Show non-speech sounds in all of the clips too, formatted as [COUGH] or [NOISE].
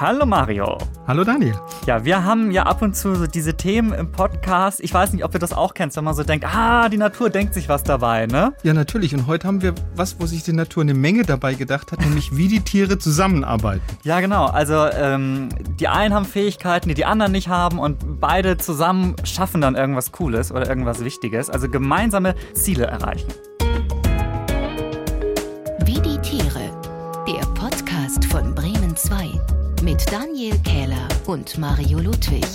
Hallo Mario. Hallo Daniel. Ja, wir haben ja ab und zu so diese Themen im Podcast. Ich weiß nicht, ob du das auch kennst, wenn man so denkt, ah, die Natur denkt sich was dabei, ne? Ja, natürlich. Und heute haben wir was, wo sich die Natur eine Menge dabei gedacht hat, nämlich wie die Tiere zusammenarbeiten. Ja, genau. Also ähm, die einen haben Fähigkeiten, die die anderen nicht haben und beide zusammen schaffen dann irgendwas Cooles oder irgendwas Wichtiges. Also gemeinsame Ziele erreichen. Daniel Kähler und Mario Ludwig.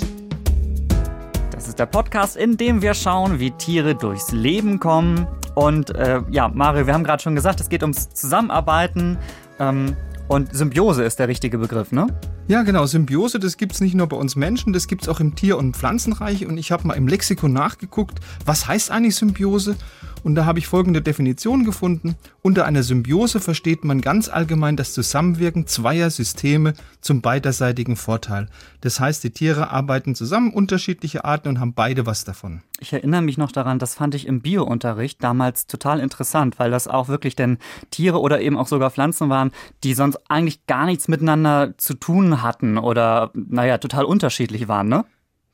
Das ist der Podcast, in dem wir schauen, wie Tiere durchs Leben kommen. Und äh, ja, Mario, wir haben gerade schon gesagt, es geht ums Zusammenarbeiten. Ähm, und Symbiose ist der richtige Begriff, ne? Ja, genau. Symbiose, das gibt es nicht nur bei uns Menschen, das gibt es auch im Tier- und Pflanzenreich. Und ich habe mal im Lexikon nachgeguckt, was heißt eigentlich Symbiose? Und da habe ich folgende Definition gefunden. Unter einer Symbiose versteht man ganz allgemein das Zusammenwirken zweier Systeme zum beiderseitigen Vorteil. Das heißt, die Tiere arbeiten zusammen, unterschiedliche Arten und haben beide was davon. Ich erinnere mich noch daran, das fand ich im Biounterricht damals total interessant, weil das auch wirklich denn Tiere oder eben auch sogar Pflanzen waren, die sonst eigentlich gar nichts miteinander zu tun hatten oder, naja, total unterschiedlich waren, ne?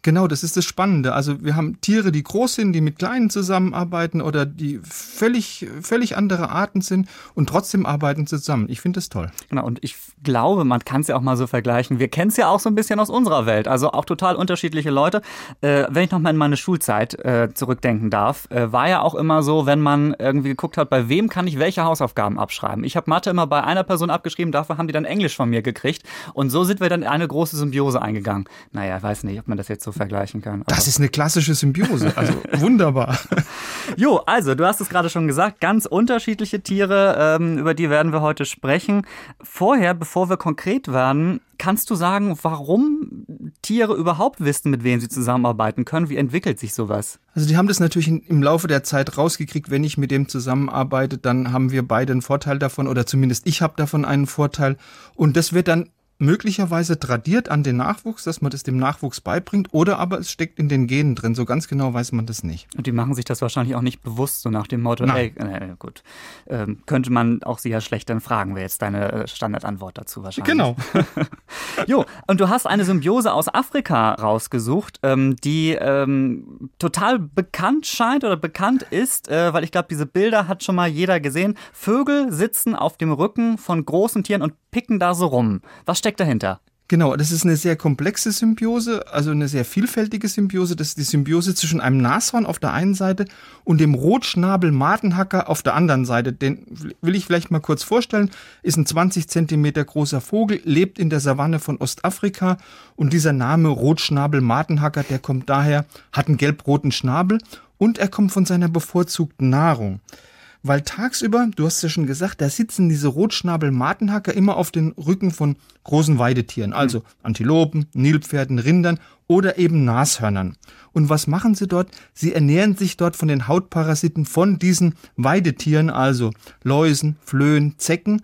Genau, das ist das Spannende. Also wir haben Tiere, die groß sind, die mit kleinen zusammenarbeiten oder die völlig, völlig andere Arten sind und trotzdem arbeiten zusammen. Ich finde das toll. Genau, und ich glaube, man kann es ja auch mal so vergleichen. Wir kennen es ja auch so ein bisschen aus unserer Welt. Also auch total unterschiedliche Leute. Äh, wenn ich nochmal in meine Schulzeit äh, zurückdenken darf, äh, war ja auch immer so, wenn man irgendwie geguckt hat, bei wem kann ich welche Hausaufgaben abschreiben. Ich habe Mathe immer bei einer Person abgeschrieben, dafür haben die dann Englisch von mir gekriegt. Und so sind wir dann in eine große Symbiose eingegangen. Naja, ich weiß nicht, ob man das jetzt so vergleichen kann. Das ist eine klassische Symbiose, also [LAUGHS] wunderbar. Jo, also du hast es gerade schon gesagt, ganz unterschiedliche Tiere, ähm, über die werden wir heute sprechen. Vorher, bevor wir konkret werden, kannst du sagen, warum Tiere überhaupt wissen, mit wem sie zusammenarbeiten können? Wie entwickelt sich sowas? Also die haben das natürlich im Laufe der Zeit rausgekriegt, wenn ich mit dem zusammenarbeite, dann haben wir beide einen Vorteil davon oder zumindest ich habe davon einen Vorteil und das wird dann möglicherweise tradiert an den Nachwuchs, dass man das dem Nachwuchs beibringt, oder aber es steckt in den Genen drin. So ganz genau weiß man das nicht. Und die machen sich das wahrscheinlich auch nicht bewusst, so nach dem Motto, Nein. ey, äh, gut, ähm, könnte man auch sie ja schlecht dann fragen, wäre jetzt deine äh, Standardantwort dazu wahrscheinlich. Genau. [LAUGHS] jo, und du hast eine Symbiose aus Afrika rausgesucht, ähm, die ähm, total bekannt scheint oder bekannt ist, äh, weil ich glaube, diese Bilder hat schon mal jeder gesehen. Vögel sitzen auf dem Rücken von großen Tieren und picken da so rum. Was steckt dahinter? Genau, das ist eine sehr komplexe Symbiose, also eine sehr vielfältige Symbiose. Das ist die Symbiose zwischen einem Nashorn auf der einen Seite und dem Rotschnabel-Martenhacker auf der anderen Seite. Den will ich vielleicht mal kurz vorstellen. Ist ein 20 Zentimeter großer Vogel, lebt in der Savanne von Ostafrika und dieser Name Rotschnabel-Martenhacker, der kommt daher, hat einen gelb-roten Schnabel und er kommt von seiner bevorzugten Nahrung weil tagsüber, du hast ja schon gesagt, da sitzen diese Rotschnabel-Martenhacker immer auf den Rücken von großen Weidetieren, also Antilopen, Nilpferden, Rindern oder eben Nashörnern. Und was machen sie dort? Sie ernähren sich dort von den Hautparasiten von diesen Weidetieren, also Läusen, Flöhen, Zecken.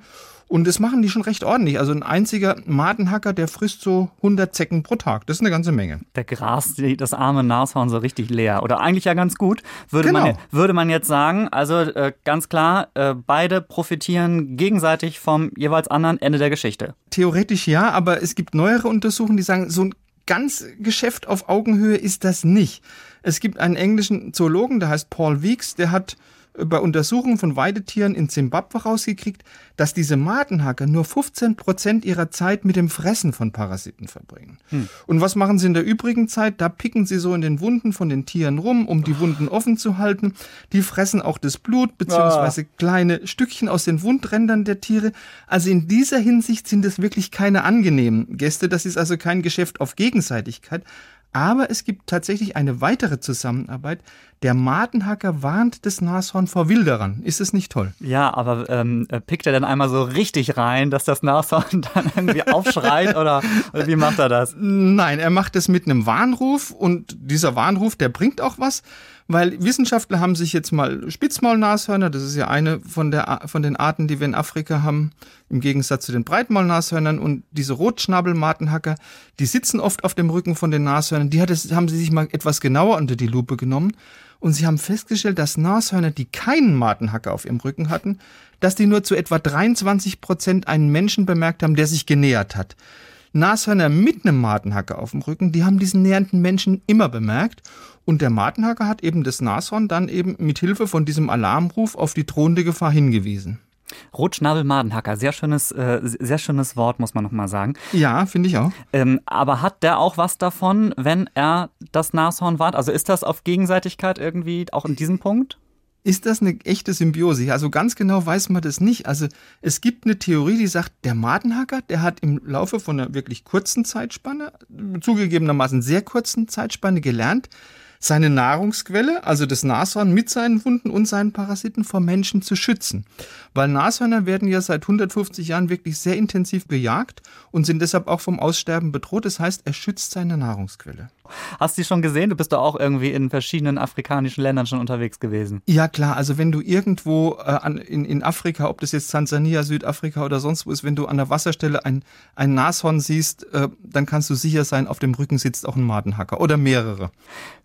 Und das machen die schon recht ordentlich. Also ein einziger Madenhacker, der frisst so 100 Zecken pro Tag. Das ist eine ganze Menge. Der Gras das arme Nashorn so richtig leer. Oder eigentlich ja ganz gut, würde, Genau. man, würde man jetzt sagen. Also äh, ganz klar, äh, beide profitieren gegenseitig vom jeweils anderen Ende der Geschichte. Theoretisch ja, aber es gibt neuere Untersuchungen, die sagen, so ein ganz Geschäft auf Augenhöhe ist das nicht. Es gibt einen englischen Zoologen, der heißt Paul Weeks, der hat bei Untersuchungen von Weidetieren in Zimbabwe rausgekriegt, dass diese Madenhacker nur 15 Prozent ihrer Zeit mit dem Fressen von Parasiten verbringen. Und was machen sie in der übrigen Zeit? Da picken sie so in den Wunden von den Tieren rum, um die Wunden offen zu halten. Die fressen auch das Blut beziehungsweise kleine Stückchen aus den Wundrändern der Tiere. Also in dieser Hinsicht sind es wirklich keine angenehmen Gäste. Das ist also kein Geschäft auf Gegenseitigkeit. Aber es gibt tatsächlich eine weitere Zusammenarbeit. Der Madenhacker warnt das Nashorn vor Wilderern. Ist es nicht toll? Ja, aber ähm, äh, pickt er dann einmal so richtig rein, dass das Nashorn [LAUGHS] dann irgendwie aufschreit oder, oder wie macht er das? Nein, er macht es mit einem Warnruf und dieser Warnruf, der bringt auch was, weil Wissenschaftler haben sich jetzt mal Spitzmaulnashörner, das ist ja eine von, der, von den Arten, die wir in Afrika haben, im Gegensatz zu den Breitmaulnashörnern und diese Rotschnabelmartenhacker, die sitzen oft auf dem Rücken von den Nashörnern, die hat es, haben sie sich mal etwas genauer unter die Lupe genommen und sie haben festgestellt, dass Nashörner, die keinen Martenhacker auf ihrem Rücken hatten, dass die nur zu etwa 23 Prozent einen Menschen bemerkt haben, der sich genähert hat. Nashörner mit einem Martenhacker auf dem Rücken, die haben diesen nähernden Menschen immer bemerkt. Und der Martenhacker hat eben das Nashorn dann eben mit Hilfe von diesem Alarmruf auf die drohende Gefahr hingewiesen. Rotschnabel-Madenhacker, sehr schönes, äh, sehr schönes Wort, muss man nochmal sagen. Ja, finde ich auch. Ähm, aber hat der auch was davon, wenn er das Nashorn wahrt? Also ist das auf Gegenseitigkeit irgendwie auch in diesem Punkt? Ist das eine echte Symbiose? Also ganz genau weiß man das nicht. Also es gibt eine Theorie, die sagt, der Madenhacker, der hat im Laufe von einer wirklich kurzen Zeitspanne, zugegebenermaßen sehr kurzen Zeitspanne gelernt, seine Nahrungsquelle, also das Nashorn mit seinen Wunden und seinen Parasiten vor Menschen zu schützen. Weil Nashörner werden ja seit 150 Jahren wirklich sehr intensiv bejagt und sind deshalb auch vom Aussterben bedroht. Das heißt, er schützt seine Nahrungsquelle. Hast du die schon gesehen? Du bist doch auch irgendwie in verschiedenen afrikanischen Ländern schon unterwegs gewesen. Ja klar, also wenn du irgendwo äh, an, in, in Afrika, ob das jetzt Tansania, Südafrika oder sonst wo ist, wenn du an der Wasserstelle ein, ein Nashorn siehst, äh, dann kannst du sicher sein, auf dem Rücken sitzt auch ein Madenhacker oder mehrere.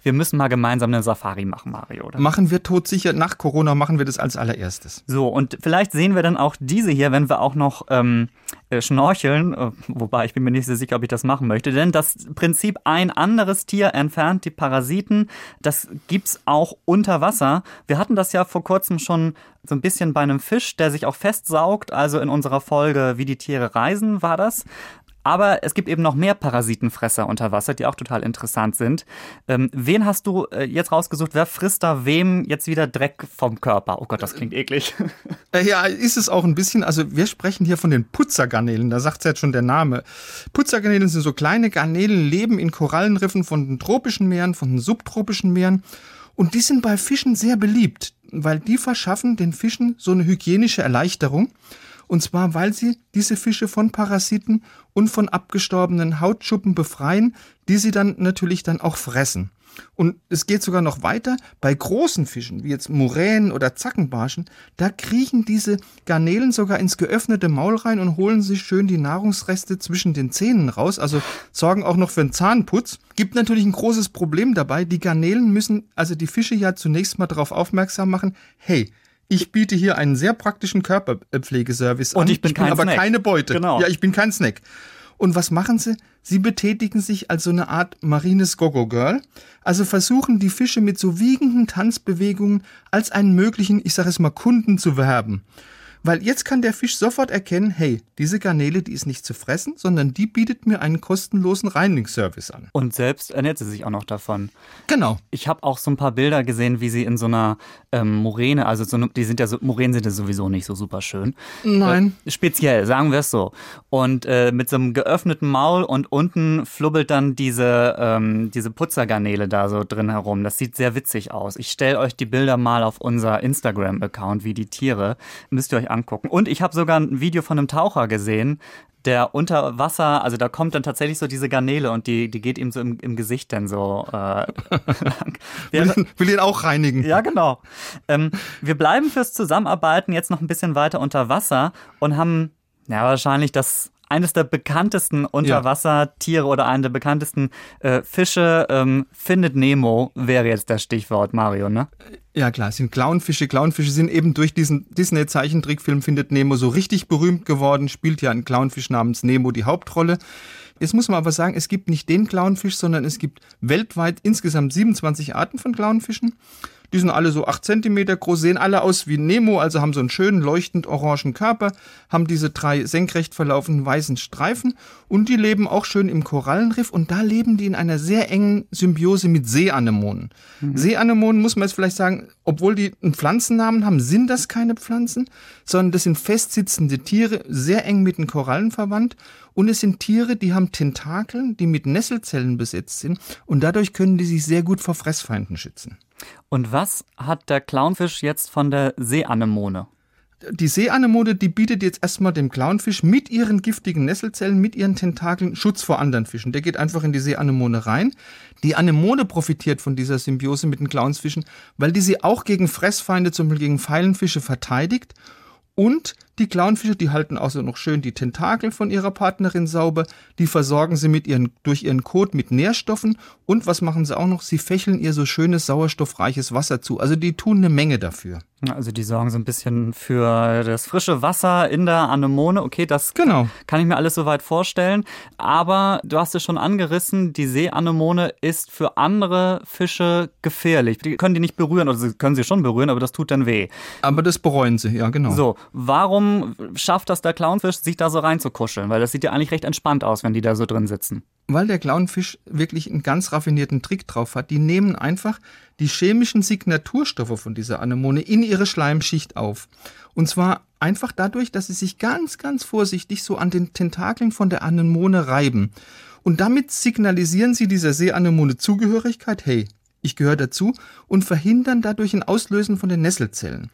Wir müssen mal gemeinsam eine Safari machen, Mario. Oder? Machen wir todsicher. Nach Corona machen wir das als allererstes. So, und vielleicht sehen wir dann auch diese hier, wenn wir auch noch ähm, äh, schnorcheln, äh, wobei ich bin mir nicht so sicher, ob ich das machen möchte, denn das Prinzip ein anderes Tier entfernt die Parasiten, das gibt's auch unter Wasser. Wir hatten das ja vor kurzem schon so ein bisschen bei einem Fisch, der sich auch festsaugt, also in unserer Folge Wie die Tiere reisen war das. Aber es gibt eben noch mehr Parasitenfresser unter Wasser, die auch total interessant sind. Ähm, wen hast du äh, jetzt rausgesucht? Wer frisst da wem jetzt wieder Dreck vom Körper? Oh Gott, das klingt eklig. [LAUGHS] Äh, ja, ist es auch ein bisschen. Also wir sprechen hier von den Putzergarnelen. Da sagt es jetzt schon der Name. Putzergarnelen sind so kleine Garnelen, leben in Korallenriffen von den tropischen Meeren, von den subtropischen Meeren. Und die sind bei Fischen sehr beliebt, weil die verschaffen den Fischen so eine hygienische Erleichterung. Und zwar, weil sie diese Fische von Parasiten und von abgestorbenen Hautschuppen befreien, die sie dann natürlich dann auch fressen. Und es geht sogar noch weiter. Bei großen Fischen, wie jetzt Muränen oder Zackenbarschen, da kriechen diese Garnelen sogar ins geöffnete Maul rein und holen sich schön die Nahrungsreste zwischen den Zähnen raus. Also sorgen auch noch für einen Zahnputz. Gibt natürlich ein großes Problem dabei. Die Garnelen müssen also die Fische ja zunächst mal darauf aufmerksam machen, hey, ich biete hier einen sehr praktischen Körperpflegeservice an. Und ich bin, ich bin aber Snack. keine Beute. Genau. Ja, ich bin kein Snack. Und was machen sie? Sie betätigen sich als so eine Art marines Gogo-Girl. Also versuchen die Fische mit so wiegenden Tanzbewegungen als einen möglichen, ich sage es mal, Kunden zu werben. Weil jetzt kann der Fisch sofort erkennen, hey, diese Garnele, die ist nicht zu fressen, sondern die bietet mir einen kostenlosen Reinigungsservice an. Und selbst ernährt sie sich auch noch davon. Genau. Ich habe auch so ein paar Bilder gesehen, wie sie in so einer ähm, Moräne, also so, die sind ja so, Moränen sind ja sowieso nicht so super schön. Nein. Äh, speziell, sagen wir es so. Und äh, mit so einem geöffneten Maul und unten flubbelt dann diese, ähm, diese Putzergarnele da so drin herum. Das sieht sehr witzig aus. Ich stelle euch die Bilder mal auf unser Instagram-Account, wie die Tiere. Müsst ihr euch angucken. Und ich habe sogar ein Video von einem Taucher gesehen, der unter Wasser, also da kommt dann tatsächlich so diese Garnele und die, die geht ihm so im, im Gesicht dann so äh, [LAUGHS] lang. will, ihn, will ihn auch reinigen. Ja, genau. Ähm, wir bleiben fürs Zusammenarbeiten jetzt noch ein bisschen weiter unter Wasser und haben ja wahrscheinlich das eines der bekanntesten Unterwassertiere oder einen der bekanntesten äh, Fische. Ähm, Findet Nemo wäre jetzt das Stichwort, Mario, ne? Ja klar, es sind Clownfische. Clownfische sind eben durch diesen Disney-Zeichentrickfilm Findet Nemo so richtig berühmt geworden. Spielt ja ein Clownfisch namens Nemo die Hauptrolle. Jetzt muss man aber sagen, es gibt nicht den Clownfisch, sondern es gibt weltweit insgesamt 27 Arten von Clownfischen. Die sind alle so 8 cm groß, sehen alle aus wie Nemo, also haben so einen schönen leuchtend orangen Körper, haben diese drei senkrecht verlaufenden weißen Streifen und die leben auch schön im Korallenriff und da leben die in einer sehr engen Symbiose mit Seeanemonen. Mhm. Seeanemonen muss man jetzt vielleicht sagen, obwohl die einen Pflanzennamen haben, sind das keine Pflanzen, sondern das sind festsitzende Tiere, sehr eng mit den Korallen verwandt und es sind Tiere, die haben Tentakeln, die mit Nesselzellen besetzt sind und dadurch können die sich sehr gut vor Fressfeinden schützen. Und was hat der Clownfisch jetzt von der Seeanemone? Die Seeanemone, die bietet jetzt erstmal dem Clownfisch mit ihren giftigen Nesselzellen, mit ihren Tentakeln Schutz vor anderen Fischen. Der geht einfach in die Seeanemone rein. Die Anemone profitiert von dieser Symbiose mit den Clownsfischen, weil die sie auch gegen Fressfeinde, zum Beispiel gegen Pfeilenfische, verteidigt und Die Clownfische, die halten außer noch schön die Tentakel von ihrer Partnerin sauber, die versorgen sie mit ihren, durch ihren Kot mit Nährstoffen und was machen sie auch noch? Sie fächeln ihr so schönes sauerstoffreiches Wasser zu. Also die tun eine Menge dafür. Also die sorgen so ein bisschen für das frische Wasser in der Anemone. Okay, das genau. kann ich mir alles soweit vorstellen. Aber du hast es schon angerissen, die Seeanemone ist für andere Fische gefährlich. Die können die nicht berühren oder sie können sie schon berühren, aber das tut dann weh. Aber das bereuen sie, ja genau. So, warum schafft das der Clownfisch, sich da so reinzukuscheln? Weil das sieht ja eigentlich recht entspannt aus, wenn die da so drin sitzen weil der Clownfisch wirklich einen ganz raffinierten Trick drauf hat. Die nehmen einfach die chemischen Signaturstoffe von dieser Anemone in ihre Schleimschicht auf. Und zwar einfach dadurch, dass sie sich ganz, ganz vorsichtig so an den Tentakeln von der Anemone reiben. Und damit signalisieren sie dieser Seeanemone Zugehörigkeit, hey, ich gehöre dazu, und verhindern dadurch ein Auslösen von den Nesselzellen.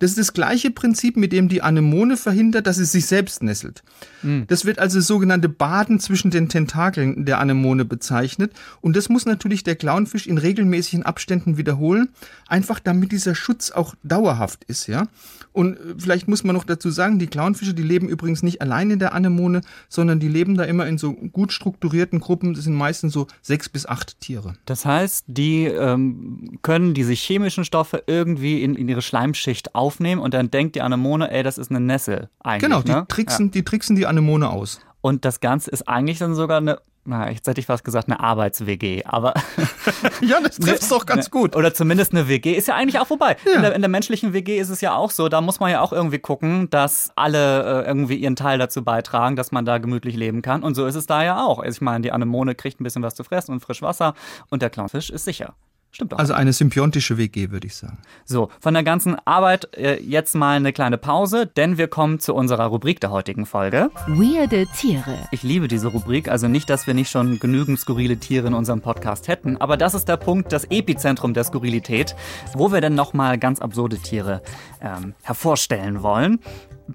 Das ist das gleiche Prinzip, mit dem die Anemone verhindert, dass sie sich selbst nesselt. Mhm. Das wird also sogenannte Baden zwischen den Tentakeln der Anemone bezeichnet. Und das muss natürlich der Clownfisch in regelmäßigen Abständen wiederholen, einfach damit dieser Schutz auch dauerhaft ist, ja. Und äh, vielleicht muss man noch dazu sagen, die Clownfische, die leben übrigens nicht allein in der Anemone, sondern die leben da immer in so gut strukturierten Gruppen. Das sind meistens so sechs bis acht Tiere. Das heißt, die ähm, können diese chemischen Stoffe irgendwie in, in ihre Schleimschicht auf aufnehmen und dann denkt die Anemone, ey, das ist eine Nessel eigentlich. Genau, die, ne? tricksen, ja. die tricksen die Anemone aus. Und das Ganze ist eigentlich dann sogar eine na, jetzt hätte ich fast gesagt, eine Arbeits-WG, aber. [LAUGHS] ja, das trifft doch ganz ne, [LAUGHS] gut. Oder zumindest eine WG ist ja eigentlich auch vorbei. Ja. In, der, in, der, menschlichen WG ist es ja auch so, da muss man ja auch irgendwie gucken, dass alle äh, irgendwie ihren Teil dazu beitragen, dass man da gemütlich leben kann. Und so ist es da ja auch. Also ich meine, die Anemone kriegt ein bisschen was zu fressen und frisch Wasser und der Clownfisch ist sicher. Stimmt auch. Also eine symbiontische WG, würde ich sagen. So, von der ganzen Arbeit äh, jetzt mal eine kleine Pause, denn wir kommen zu unserer Rubrik der heutigen Folge. Weirde Tiere. Ich liebe diese Rubrik, also nicht, dass wir nicht schon genügend skurrile Tiere in unserem Podcast hätten, aber das ist der Punkt, das Epizentrum der Skurrilität, wo wir dann nochmal ganz absurde Tiere ähm, hervorstellen wollen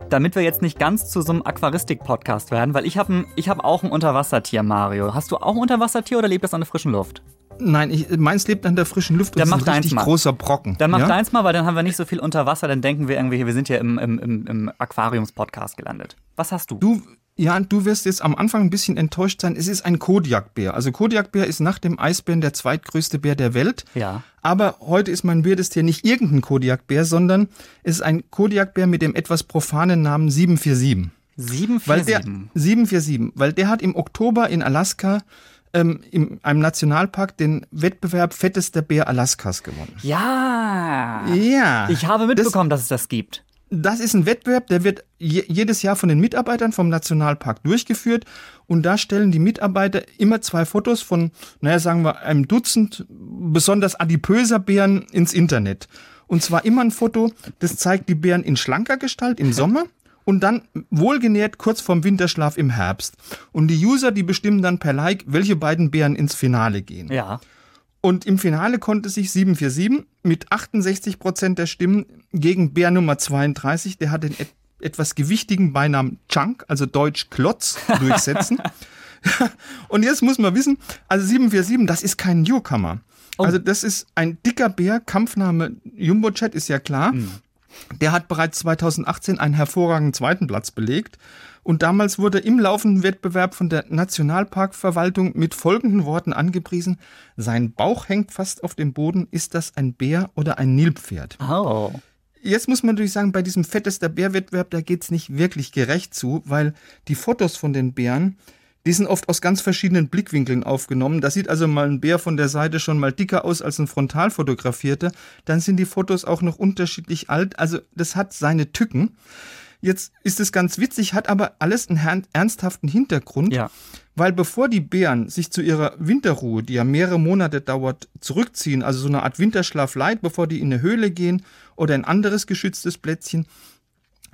damit wir jetzt nicht ganz zu so einem Aquaristik-Podcast werden, weil ich habe ich hab auch ein Unterwassertier, Mario. Hast du auch ein Unterwassertier oder lebt das an der frischen Luft? Nein, ich, meins lebt an der frischen Luft. Dann macht deins mal. großer Brocken. Dann macht ja? deins mal, weil dann haben wir nicht so viel unter Wasser. Dann denken wir irgendwie, wir sind ja im, im, im, im Aquariums-Podcast gelandet. Was hast du? Du, ja, du wirst jetzt am Anfang ein bisschen enttäuscht sein. Es ist ein Kodiakbär. Also Kodiakbär ist nach dem Eisbären der zweitgrößte Bär der Welt. Ja. Aber heute ist mein weirdes Tier nicht irgendein Kodiakbär, sondern es ist ein Kodiakbär mit dem etwas profanen Namen 747. 747? Weil der, 747, weil der hat im Oktober in Alaska ähm, in einem Nationalpark den Wettbewerb Fettester Bär Alaskas gewonnen. Ja. Ja. Ich habe mitbekommen, das, dass es das gibt. Das ist ein Wettbewerb, der wird je, jedes Jahr von den Mitarbeitern vom Nationalpark durchgeführt. Und da stellen die Mitarbeiter immer zwei Fotos von, naja, sagen wir, einem Dutzend besonders adipöser Bären ins Internet. Und zwar immer ein Foto, das zeigt die Bären in schlanker Gestalt im [LAUGHS] Sommer und dann wohlgenährt kurz vorm Winterschlaf im Herbst. Und die User, die bestimmen dann per Like, welche beiden Bären ins Finale gehen. Ja. Und im Finale konnte sich 747 mit 68 Prozent der Stimmen gegen Bär Nummer 32, der hat den et etwas gewichtigen Beinamen Chunk, also Deutsch Klotz, [LAUGHS] durchsetzen. [LAUGHS] und jetzt muss man wissen, also 747, das ist kein Newcomer. Oh. Also das ist ein dicker Bär, Kampfname Jumbo Chat ist ja klar. Mhm. Der hat bereits 2018 einen hervorragenden zweiten Platz belegt. Und damals wurde im laufenden Wettbewerb von der Nationalparkverwaltung mit folgenden Worten angepriesen. Sein Bauch hängt fast auf dem Boden. Ist das ein Bär oder ein Nilpferd? Oh. Jetzt muss man natürlich sagen, bei diesem fettester Bärwettbewerb, da geht's nicht wirklich gerecht zu, weil die Fotos von den Bären, die sind oft aus ganz verschiedenen Blickwinkeln aufgenommen. Da sieht also mal ein Bär von der Seite schon mal dicker aus als ein frontal fotografierter. Dann sind die Fotos auch noch unterschiedlich alt. Also das hat seine Tücken. Jetzt ist es ganz witzig, hat aber alles einen ernsthaften Hintergrund. Ja. Weil bevor die Bären sich zu ihrer Winterruhe, die ja mehrere Monate dauert, zurückziehen, also so eine Art Winterschlaf leid, bevor die in eine Höhle gehen oder ein anderes geschütztes Plätzchen,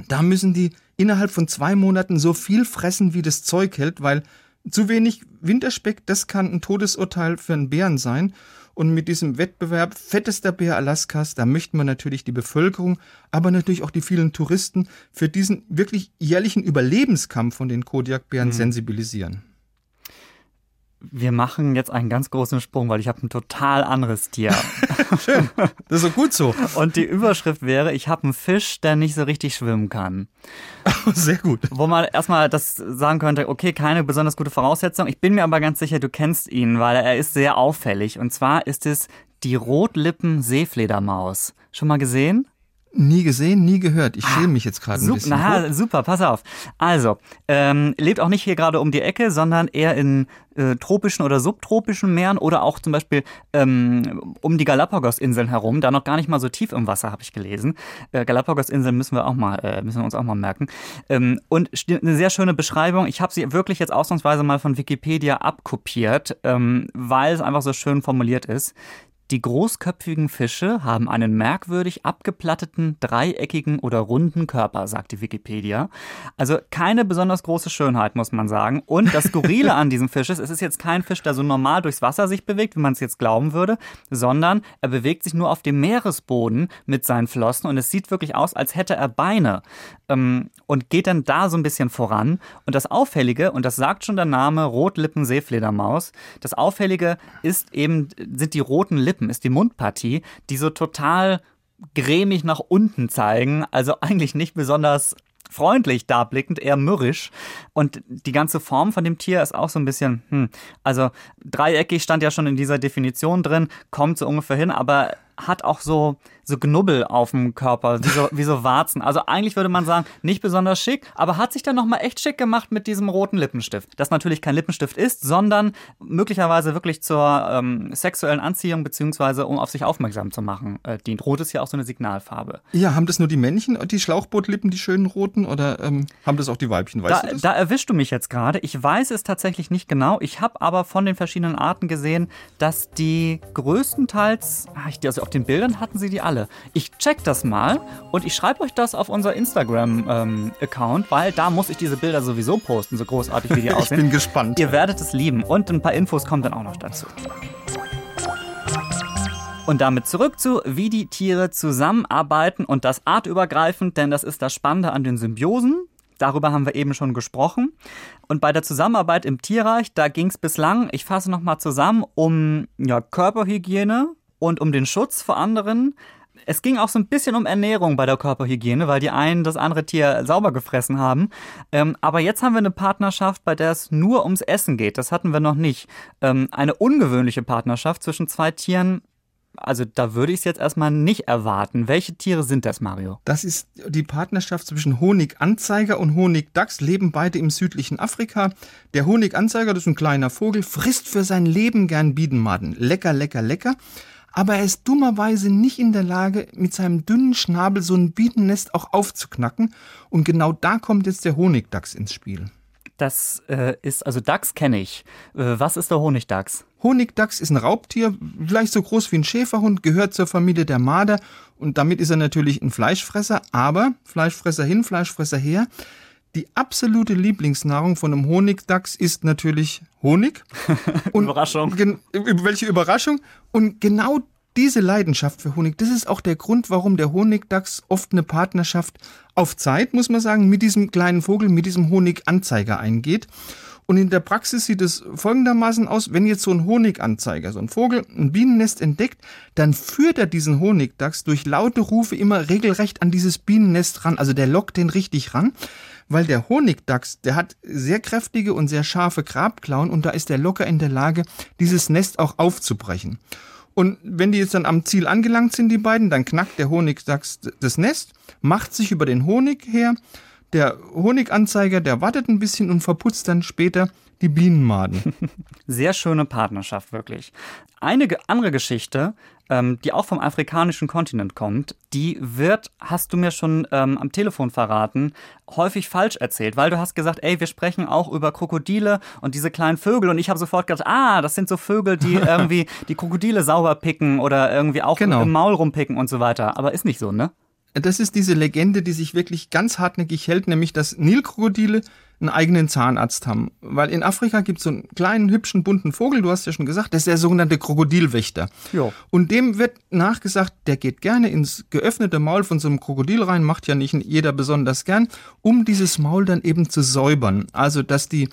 da müssen die innerhalb von zwei Monaten so viel fressen, wie das Zeug hält, weil zu wenig Winterspeck, das kann ein Todesurteil für einen Bären sein. Und mit diesem Wettbewerb fettester Bär Alaskas, da möchten wir natürlich die Bevölkerung, aber natürlich auch die vielen Touristen für diesen wirklich jährlichen Überlebenskampf von den Kodiakbären mhm. sensibilisieren. Wir machen jetzt einen ganz großen Sprung, weil ich habe ein total anderes Tier. [LAUGHS] Schön. Das ist doch gut so. Und die Überschrift wäre, ich habe einen Fisch, der nicht so richtig schwimmen kann. [LAUGHS] Sehr gut. Wo man erstmal das sagen könnte, okay, keine besonders gute Voraussetzung. Ich bin mir aber ganz sicher, du kennst ihn, weil er ist sehr auffällig. Und zwar ist es die Rotlippen-Seefledermaus. Schon mal gesehen? Nie gesehen, nie gehört. Ich schäme mich jetzt gerade ein bisschen. na, super, pass auf. Also, ähm, lebt auch nicht hier gerade um die Ecke, sondern eher in äh, tropischen oder subtropischen Meeren oder auch zum Beispiel ähm, um die Galapagos-Inseln herum, da noch gar nicht mal so tief im Wasser, habe ich gelesen. Äh, Galapagos-Inseln müssen wir auch mal, äh, müssen wir uns auch mal merken. Ähm, und eine sehr schöne Beschreibung. Ich habe sie wirklich jetzt ausnahmsweise mal von Wikipedia abkopiert, ähm, weil es einfach so schön formuliert ist. Die großköpfigen Fische haben einen merkwürdig abgeplatteten, dreieckigen oder runden Körper, sagt die Wikipedia. Also keine besonders große Schönheit, muss man sagen. Und das Skurrile an diesem Fisch ist, es ist jetzt kein Fisch, der so normal durchs Wasser sich bewegt, wie man es jetzt glauben würde, sondern er bewegt sich nur auf dem Meeresboden mit seinen Flossen und es sieht wirklich aus, als hätte er Beine ähm, und geht dann da so ein bisschen voran. Und das Auffällige, und das sagt schon der Name Rotlippen-Seefledermaus, das Auffällige ist eben, sind die roten Lippen, ist die Mundpartie, die so total grämig nach unten zeigen, also eigentlich nicht besonders freundlich darblickend, eher mürrisch. Und die ganze Form von dem Tier ist auch so ein bisschen, hm, also dreieckig stand ja schon in dieser Definition drin, kommt so ungefähr hin, aber hat auch so, so Knubbel auf dem Körper, wie so, wie so Warzen. Also eigentlich würde man sagen, nicht besonders schick, aber hat sich dann nochmal echt schick gemacht mit diesem roten Lippenstift. Das natürlich kein Lippenstift ist, sondern möglicherweise wirklich zur ähm, sexuellen Anziehung beziehungsweise um auf sich aufmerksam zu machen äh, dient. Rot ist ja auch so eine Signalfarbe. Ja, haben das nur die Männchen, die Schlauchbootlippen, die schönen roten, oder ähm, haben das auch die Weibchen? Weißt Da, du das? da erwischst du mich jetzt gerade. Ich weiß es tatsächlich nicht genau. Ich habe aber von den verschiedenen Arten gesehen, dass die größtenteils, ah, also auf den Bildern hatten sie die alle. Ich check das mal und ich schreibe euch das auf unser Instagram-Account, weil da muss ich diese Bilder sowieso posten, so großartig wie die [LAUGHS] ich aussehen. bin gespannt. Ihr werdet es lieben und ein paar Infos kommen dann auch noch dazu. Und damit zurück zu, wie die Tiere zusammenarbeiten und das artübergreifend, denn das ist das Spannende an den Symbiosen. Darüber haben wir eben schon gesprochen. Und bei der Zusammenarbeit im Tierreich, da ging es bislang, ich fasse nochmal zusammen, um ja, Körperhygiene und um den Schutz vor anderen. Es ging auch so ein bisschen um Ernährung bei der Körperhygiene, weil die einen das andere Tier sauber gefressen haben. Ähm, aber jetzt haben wir eine Partnerschaft, bei der es nur ums Essen geht. Das hatten wir noch nicht. Ähm, eine ungewöhnliche Partnerschaft zwischen zwei Tieren. Also da würde ich es jetzt erstmal nicht erwarten. Welche Tiere sind das, Mario? Das ist die Partnerschaft zwischen Honiganzeiger und Honigdachs, leben beide im südlichen Afrika. Der Honiganzeiger, das ist ein kleiner Vogel, frisst für sein Leben gern Bienenmaden. Lecker, lecker, lecker. Aber er ist dummerweise nicht in der Lage, mit seinem dünnen Schnabel so ein Bienennest auch aufzuknacken. Und genau da kommt jetzt der Honigdachs ins Spiel. Das äh, ist, also Dachs kenne ich. Äh, was ist der Honigdachs? Honigdachs ist ein Raubtier, vielleicht so groß wie ein Schäferhund, gehört zur Familie der Marder und damit ist er natürlich ein Fleischfresser, aber Fleischfresser hin, Fleischfresser her. Die absolute Lieblingsnahrung von einem Honigdachs ist natürlich Honig. [LAUGHS] Und Überraschung. Welche Überraschung. Und genau diese Leidenschaft für Honig, das ist auch der Grund, warum der Honigdachs oft eine Partnerschaft auf Zeit, muss man sagen, mit diesem kleinen Vogel, mit diesem Honiganzeiger eingeht. Und in der Praxis sieht es folgendermaßen aus, wenn jetzt so ein Honiganzeiger, so ein Vogel, ein Bienennest entdeckt, dann führt er diesen Honigdachs durch laute Rufe immer regelrecht an dieses Bienennest ran. Also der lockt den richtig ran, weil der Honigdachs, der hat sehr kräftige und sehr scharfe Grabklauen und da ist er locker in der Lage, dieses Nest auch aufzubrechen. Und wenn die jetzt dann am Ziel angelangt sind, die beiden, dann knackt der Honigdachs das Nest, macht sich über den Honig her. Der Honiganzeiger, der wartet ein bisschen und verputzt dann später die Bienenmaden. [LAUGHS] Sehr schöne Partnerschaft, wirklich. Eine andere Geschichte, ähm, die auch vom afrikanischen Kontinent kommt, die wird, hast du mir schon ähm, am Telefon verraten, häufig falsch erzählt, weil du hast gesagt, ey, wir sprechen auch über Krokodile und diese kleinen Vögel und ich habe sofort gedacht, ah, das sind so Vögel, die [LAUGHS] irgendwie die Krokodile sauber picken oder irgendwie auch Genau. im Maul rumpicken und so weiter. Aber ist nicht so, ne? Das ist diese Legende, die sich wirklich ganz hartnäckig hält, nämlich dass Nilkrokodile einen eigenen Zahnarzt haben. Weil in Afrika gibt es so einen kleinen, hübschen, bunten Vogel, du hast ja schon gesagt, das ist der sogenannte Krokodilwächter. Jo. Und dem wird nachgesagt, der geht gerne ins geöffnete Maul von so einem Krokodil rein, macht ja nicht jeder besonders gern, um dieses Maul dann eben zu säubern. Also, dass die,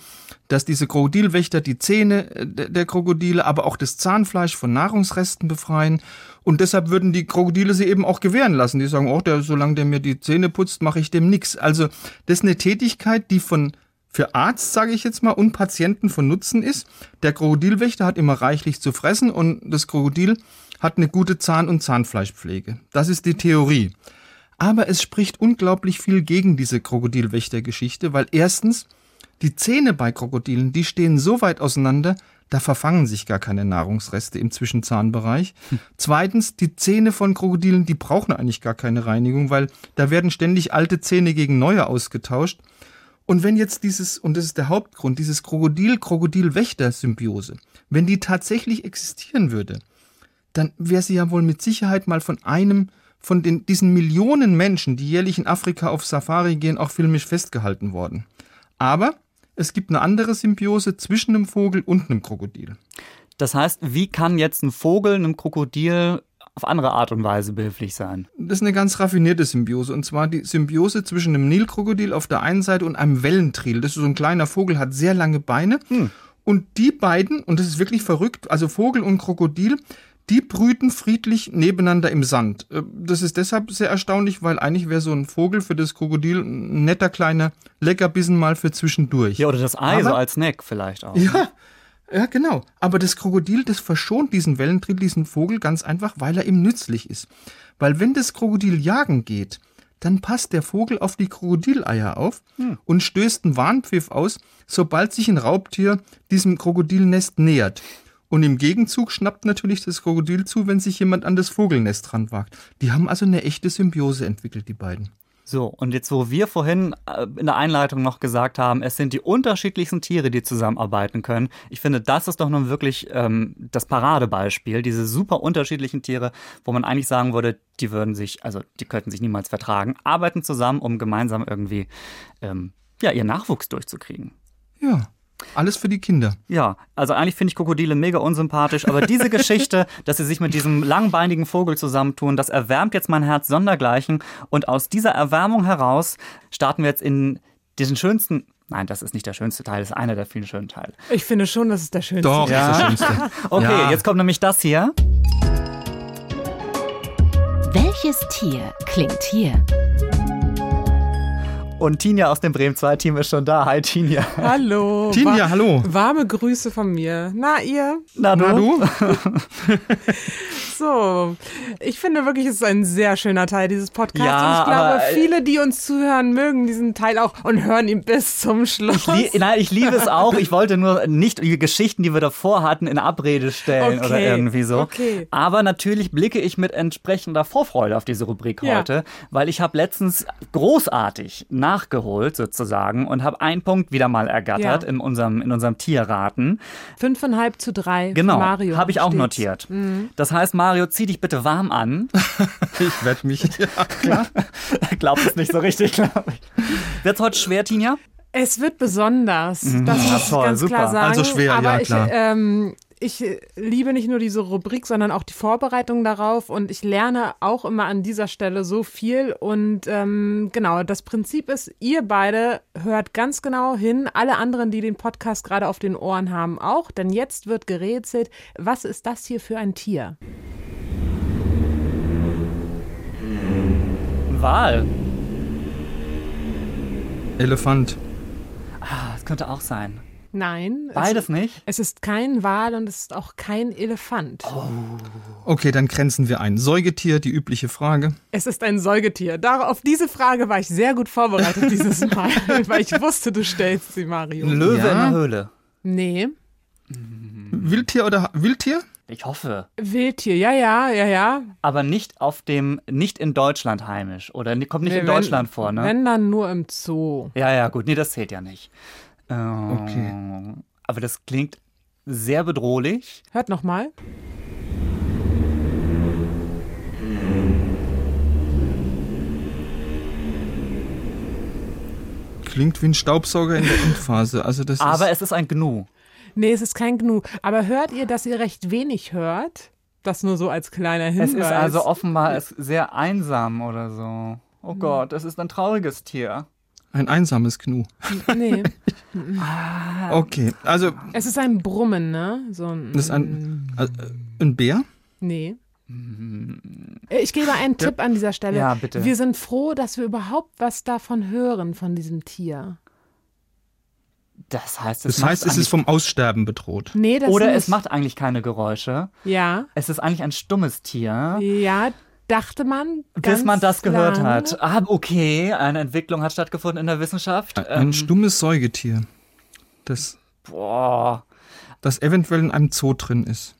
dass diese Krokodilwächter die Zähne äh, der Krokodile, aber auch das Zahnfleisch von Nahrungsresten befreien. Und deshalb würden die Krokodile sie eben auch gewähren lassen. Die sagen, oh, der, solange der mir die Zähne putzt, mache ich dem nichts. Also das ist eine Tätigkeit, die von für Arzt, sage ich jetzt mal, und Patienten von Nutzen ist. Der Krokodilwächter hat immer reichlich zu fressen und das Krokodil hat eine gute Zahn- und Zahnfleischpflege. Das ist die Theorie. Aber es spricht unglaublich viel gegen diese Krokodilwächter-Geschichte, weil erstens die Zähne bei Krokodilen, die stehen so weit auseinander, da verfangen sich gar keine Nahrungsreste im Zwischenzahnbereich. Zweitens, die Zähne von Krokodilen, die brauchen eigentlich gar keine Reinigung, weil da werden ständig alte Zähne gegen neue ausgetauscht. Und wenn jetzt dieses, und das ist der Hauptgrund, dieses Krokodil-Krokodil-Wächter-Symbiose, wenn die tatsächlich existieren würde, dann wäre sie ja wohl mit Sicherheit mal von einem von den, diesen Millionen Menschen, die jährlich in Afrika auf Safari gehen, auch filmisch festgehalten worden. Aber es gibt eine andere Symbiose zwischen einem Vogel und einem Krokodil. Das heißt, wie kann jetzt ein Vogel einem Krokodil auf andere Art und Weise behilflich sein? Das ist eine ganz raffinierte Symbiose. Und zwar die Symbiose zwischen einem Nilkrokodil auf der einen Seite und einem Wellentriel. Das ist so ein kleiner Vogel, hat sehr lange Beine. Hm. Und die beiden, und das ist wirklich verrückt, also Vogel und Krokodil, die brüten friedlich nebeneinander im Sand. Äh, Das ist deshalb sehr erstaunlich, weil eigentlich wäre so ein Vogel für das Krokodil ein netter kleiner Leckerbissen mal für zwischendurch. Ja, oder das Ei so als Snack vielleicht auch. Ja, ja, genau. Aber das Krokodil, das verschont diesen Wellentrill, diesen Vogel ganz einfach, weil er ihm nützlich ist. Weil wenn das Krokodil jagen geht, dann passt der Vogel auf die Krokodileier auf und stößt einen Warnpfiff aus, sobald sich ein Raubtier diesem Krokodilnest nähert. Und im Gegenzug schnappt natürlich das Krokodil zu, wenn sich jemand an das Vogelnest ranwagt. Die haben also eine echte Symbiose entwickelt, die beiden. So, und jetzt, wo wir vorhin äh, in der Einleitung noch gesagt haben, es sind die unterschiedlichsten Tiere, die zusammenarbeiten können. Ich finde, das ist doch nun wirklich ähm, das Paradebeispiel, diese super unterschiedlichen Tiere, wo man eigentlich sagen würde, die würden sich, also die könnten sich niemals vertragen, arbeiten zusammen, um gemeinsam irgendwie ähm, ja, ihren Nachwuchs durchzukriegen. Ja, alles für die Kinder. Ja, also eigentlich finde ich Krokodile mega unsympathisch, aber diese [LAUGHS] Geschichte, dass sie sich mit diesem langbeinigen Vogel zusammentun, das erwärmt jetzt mein Herz sondergleichen. Und aus dieser Erwärmung heraus starten wir jetzt in diesen schönsten. Nein, das ist nicht der schönste Teil, das ist einer der vielen schönen Teile. Ich finde schon, das ist der schönste. Doch, Ja. das ist das Schönste. [LAUGHS] Okay, Ja. jetzt kommt nämlich das hier. Welches Tier klingt hier? Und Tinja aus dem Bremen 2 Team ist schon da. Hi Tinja. Hallo. [LAUGHS] Tinja, Wa- hallo. Warme Grüße von mir. Na, ihr? Na Na du? [LAUGHS] [LAUGHS] So, ich finde wirklich, es ist ein sehr schöner Teil dieses Podcasts. Ja, und ich glaube, äh, viele, die uns zuhören, mögen diesen Teil auch und hören ihn bis zum Schluss. Ich Nein, ich liebe es auch. Ich wollte nur nicht die Geschichten, die wir davor hatten, in Abrede stellen Okay, oder irgendwie so. okay. Aber natürlich blicke ich mit entsprechender Vorfreude auf diese Rubrik Ja. heute, weil ich habe letztens großartig nachgeholt sozusagen und habe einen Punkt wieder mal ergattert Ja. in unserem in unserem Tierraten. Fünfeinhalb zu drei. Genau, Mario. habe ich auch steht's. notiert. Das heißt, Mario, zieh dich bitte warm an. [LAUGHS] Ich werde mich. Ja, [LAUGHS] klar. Glaubt es nicht so richtig, glaube ich. Wird's heute schwer, Tinja? Es wird besonders. Das muss ich Mhm. toll, ganz super. klar sagen. Also schwer, Aber ja, ich, klar. ähm, ich äh, liebe nicht nur diese Rubrik, sondern auch die Vorbereitung darauf und ich lerne auch immer an dieser Stelle so viel. Und ähm, genau, das Prinzip ist, ihr beide hört ganz genau hin, alle anderen, die den Podcast gerade auf den Ohren haben, auch, denn jetzt wird gerätselt, was ist das hier für ein Tier? Wal. Elefant. Ah, das könnte auch sein. Nein. Beides es, nicht? Es ist kein Wal und es ist auch kein Elefant. Okay, dann grenzen wir ein. Säugetier, die übliche Frage. Es ist ein Säugetier. Dar auf diese Frage war ich sehr gut vorbereitet [LAUGHS] dieses Mal, [LAUGHS] weil ich wusste, du stellst sie, Mario. Ein Löwe Ja. in der Höhle. Nee. Wildtier oder Wildtier? Ich hoffe. Wildtier, ja, ja, ja, ja. Aber nicht auf dem, nicht in Deutschland heimisch. Oder kommt nicht Nee, in wenn- Deutschland vor, ne? Wenn dann nur im Zoo. Ja, ja, gut. Nee, das zählt ja nicht. Ähm, Okay. Aber das klingt sehr bedrohlich. Hört nochmal. klingt wie ein Staubsauger in der Endphase. Also das Aber ist, es ist ein Gnu. Nee, es ist kein Gnu. Aber hört ihr, dass ihr recht wenig hört? Das nur so als kleiner Hinweis. Es ist also offenbar es sehr einsam oder so. Oh Gott, es ist ein trauriges Tier. Ein einsames Gnu. Nee, [LAUGHS] Okay, also es ist ein Brummen, ne? So ein, das ist ein, äh, ein Bär. Nee. Äh, Ich gebe einen Tipp an dieser Stelle. Ja, bitte. Wir sind froh, dass wir überhaupt was davon hören, von diesem Tier. Das heißt, es Das heißt, es ist vom Aussterben bedroht. Nee, das oder nicht. es macht eigentlich keine Geräusche. Ja, Es ist eigentlich ein stummes Tier. ja, dachte man. Bis man das gehört lange. hat. Ah, okay, eine Entwicklung hat stattgefunden in der Wissenschaft. Ein Ähm, stummes Säugetier, das, boah, das eventuell in einem Zoo drin ist.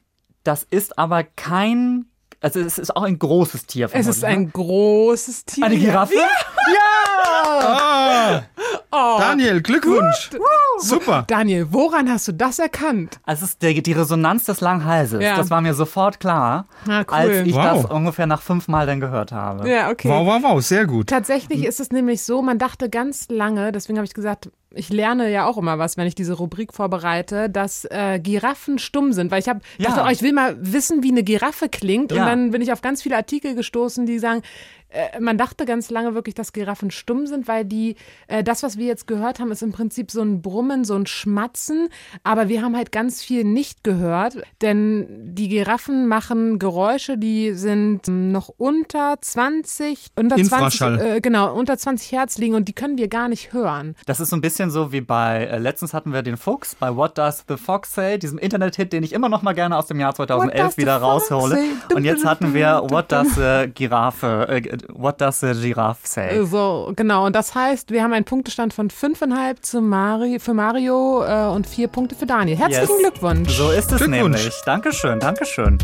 das ist aber kein. Also es ist auch ein großes Tier. Es ist ein ne? großes Tier. eine Giraffe. Ah, Oh, Daniel, Glückwunsch. Super. Daniel, woran hast du das erkannt? Also es ist der, die Resonanz des langen Halses. Ja. Das war mir sofort klar, Ah, cool. als ich Wow. das ungefähr nach fünfmal dann gehört habe. Ja, okay. Wow, wow, wow, sehr gut. Tatsächlich ist es nämlich so, man dachte ganz lange, deswegen habe ich gesagt, ich lerne ja auch immer was, wenn ich diese Rubrik vorbereite, dass äh, Giraffen stumm sind, weil ich habe Ja. dachte, oh, ich will mal wissen, wie eine Giraffe klingt und Ja. dann bin ich auf ganz viele Artikel gestoßen, die sagen, äh, man dachte ganz lange wirklich, dass Giraffen stumm sind, weil die äh, das, was wir jetzt gehört haben, ist im Prinzip so ein Brummen, so ein Schmatzen, aber wir haben halt ganz viel nicht gehört, denn die Giraffen machen Geräusche, die sind noch unter 20, unter 20, Infraschall. äh, genau, unter 20 Hertz liegen und die können wir gar nicht hören. Das ist so ein bisschen so wie bei, äh, letztens hatten wir den Fuchs bei What Does the Fox Say, diesem Internet-Hit, den ich immer noch mal gerne aus dem Jahr What 2011 does the wieder raushole. Und jetzt hatten wir What Does the Giraffe, äh, What Does the Giraffe Say. So, genau. Und das heißt, wir haben einen Punktestand von 5,5 zu Mari für Mario äh, und vier Punkte für Daniel. Herzlichen Yes. Glückwunsch. So ist es Glückwunsch. nämlich. Dankeschön, Dankeschön.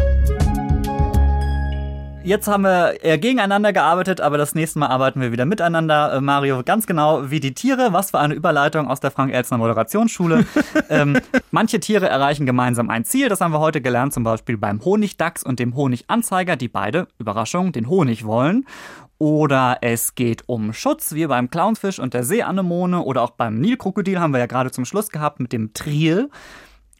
Jetzt haben wir eher gegeneinander gearbeitet, aber das nächste Mal arbeiten wir wieder miteinander. Äh, Mario, ganz genau wie die Tiere. Was für eine Überleitung aus der Frank-Elzner Moderationsschule. [LAUGHS] ähm, manche Tiere erreichen gemeinsam ein Ziel. Das haben wir heute gelernt, zum Beispiel beim Honigdachs und dem Honiganzeiger, die beide, Überraschung, den Honig wollen. Oder es geht um Schutz, wie beim Clownfisch und der Seeanemone. Oder auch beim Nilkrokodil haben wir ja gerade zum Schluss gehabt mit dem Triel.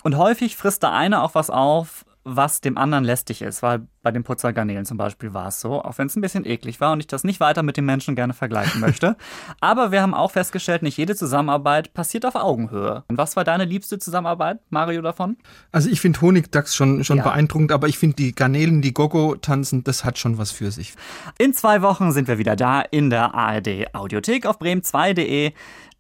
Und häufig frisst der eine auch was auf, was dem anderen lästig ist, weil bei den Putzergarnelen zum Beispiel war es so, auch wenn es ein bisschen eklig war und ich das nicht weiter mit den Menschen gerne vergleichen möchte. [LAUGHS] Aber wir haben auch festgestellt, nicht jede Zusammenarbeit passiert auf Augenhöhe. Und was war deine liebste Zusammenarbeit, Mario, davon? Also ich finde Honigdachs schon, schon Ja. beeindruckend, aber ich finde die Garnelen, die Gogo tanzen, das hat schon was für sich. In zwei Wochen sind wir wieder da in der ARD Audiothek auf bremen2.de.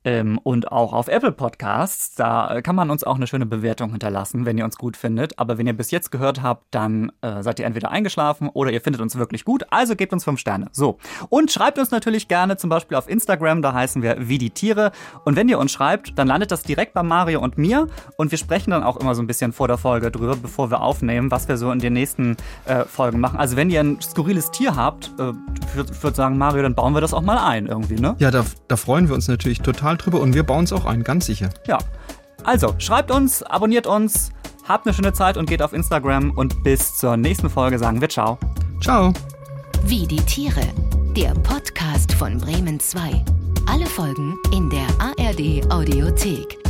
Ähm, und auch auf Apple Podcasts. Da äh, kann man uns auch eine schöne Bewertung hinterlassen, wenn ihr uns gut findet. Aber wenn ihr bis jetzt gehört habt, dann äh, seid ihr entweder eingeschlafen oder ihr findet uns wirklich gut. Also gebt uns fünf Sterne. So. Und schreibt uns natürlich gerne zum Beispiel auf Instagram. Da heißen wir wie die Tiere. Und wenn ihr uns schreibt, dann landet das direkt bei Mario und mir. Und wir sprechen dann auch immer so ein bisschen vor der Folge drüber, bevor wir aufnehmen, was wir so in den nächsten äh, Folgen machen. Also wenn ihr ein skurriles Tier habt, äh, ich würd- ich würde sagen, Mario, dann bauen wir das auch mal ein irgendwie, ne? Ja, da, da freuen wir uns natürlich total drüber und wir bauen es auch ein, ganz sicher. Ja. Also, schreibt uns, abonniert uns, habt eine schöne Zeit und geht auf Instagram und bis zur nächsten Folge sagen wir ciao. Ciao. Wie die Tiere. Der Podcast von Bremen 2. Alle Folgen in der ARD Audiothek.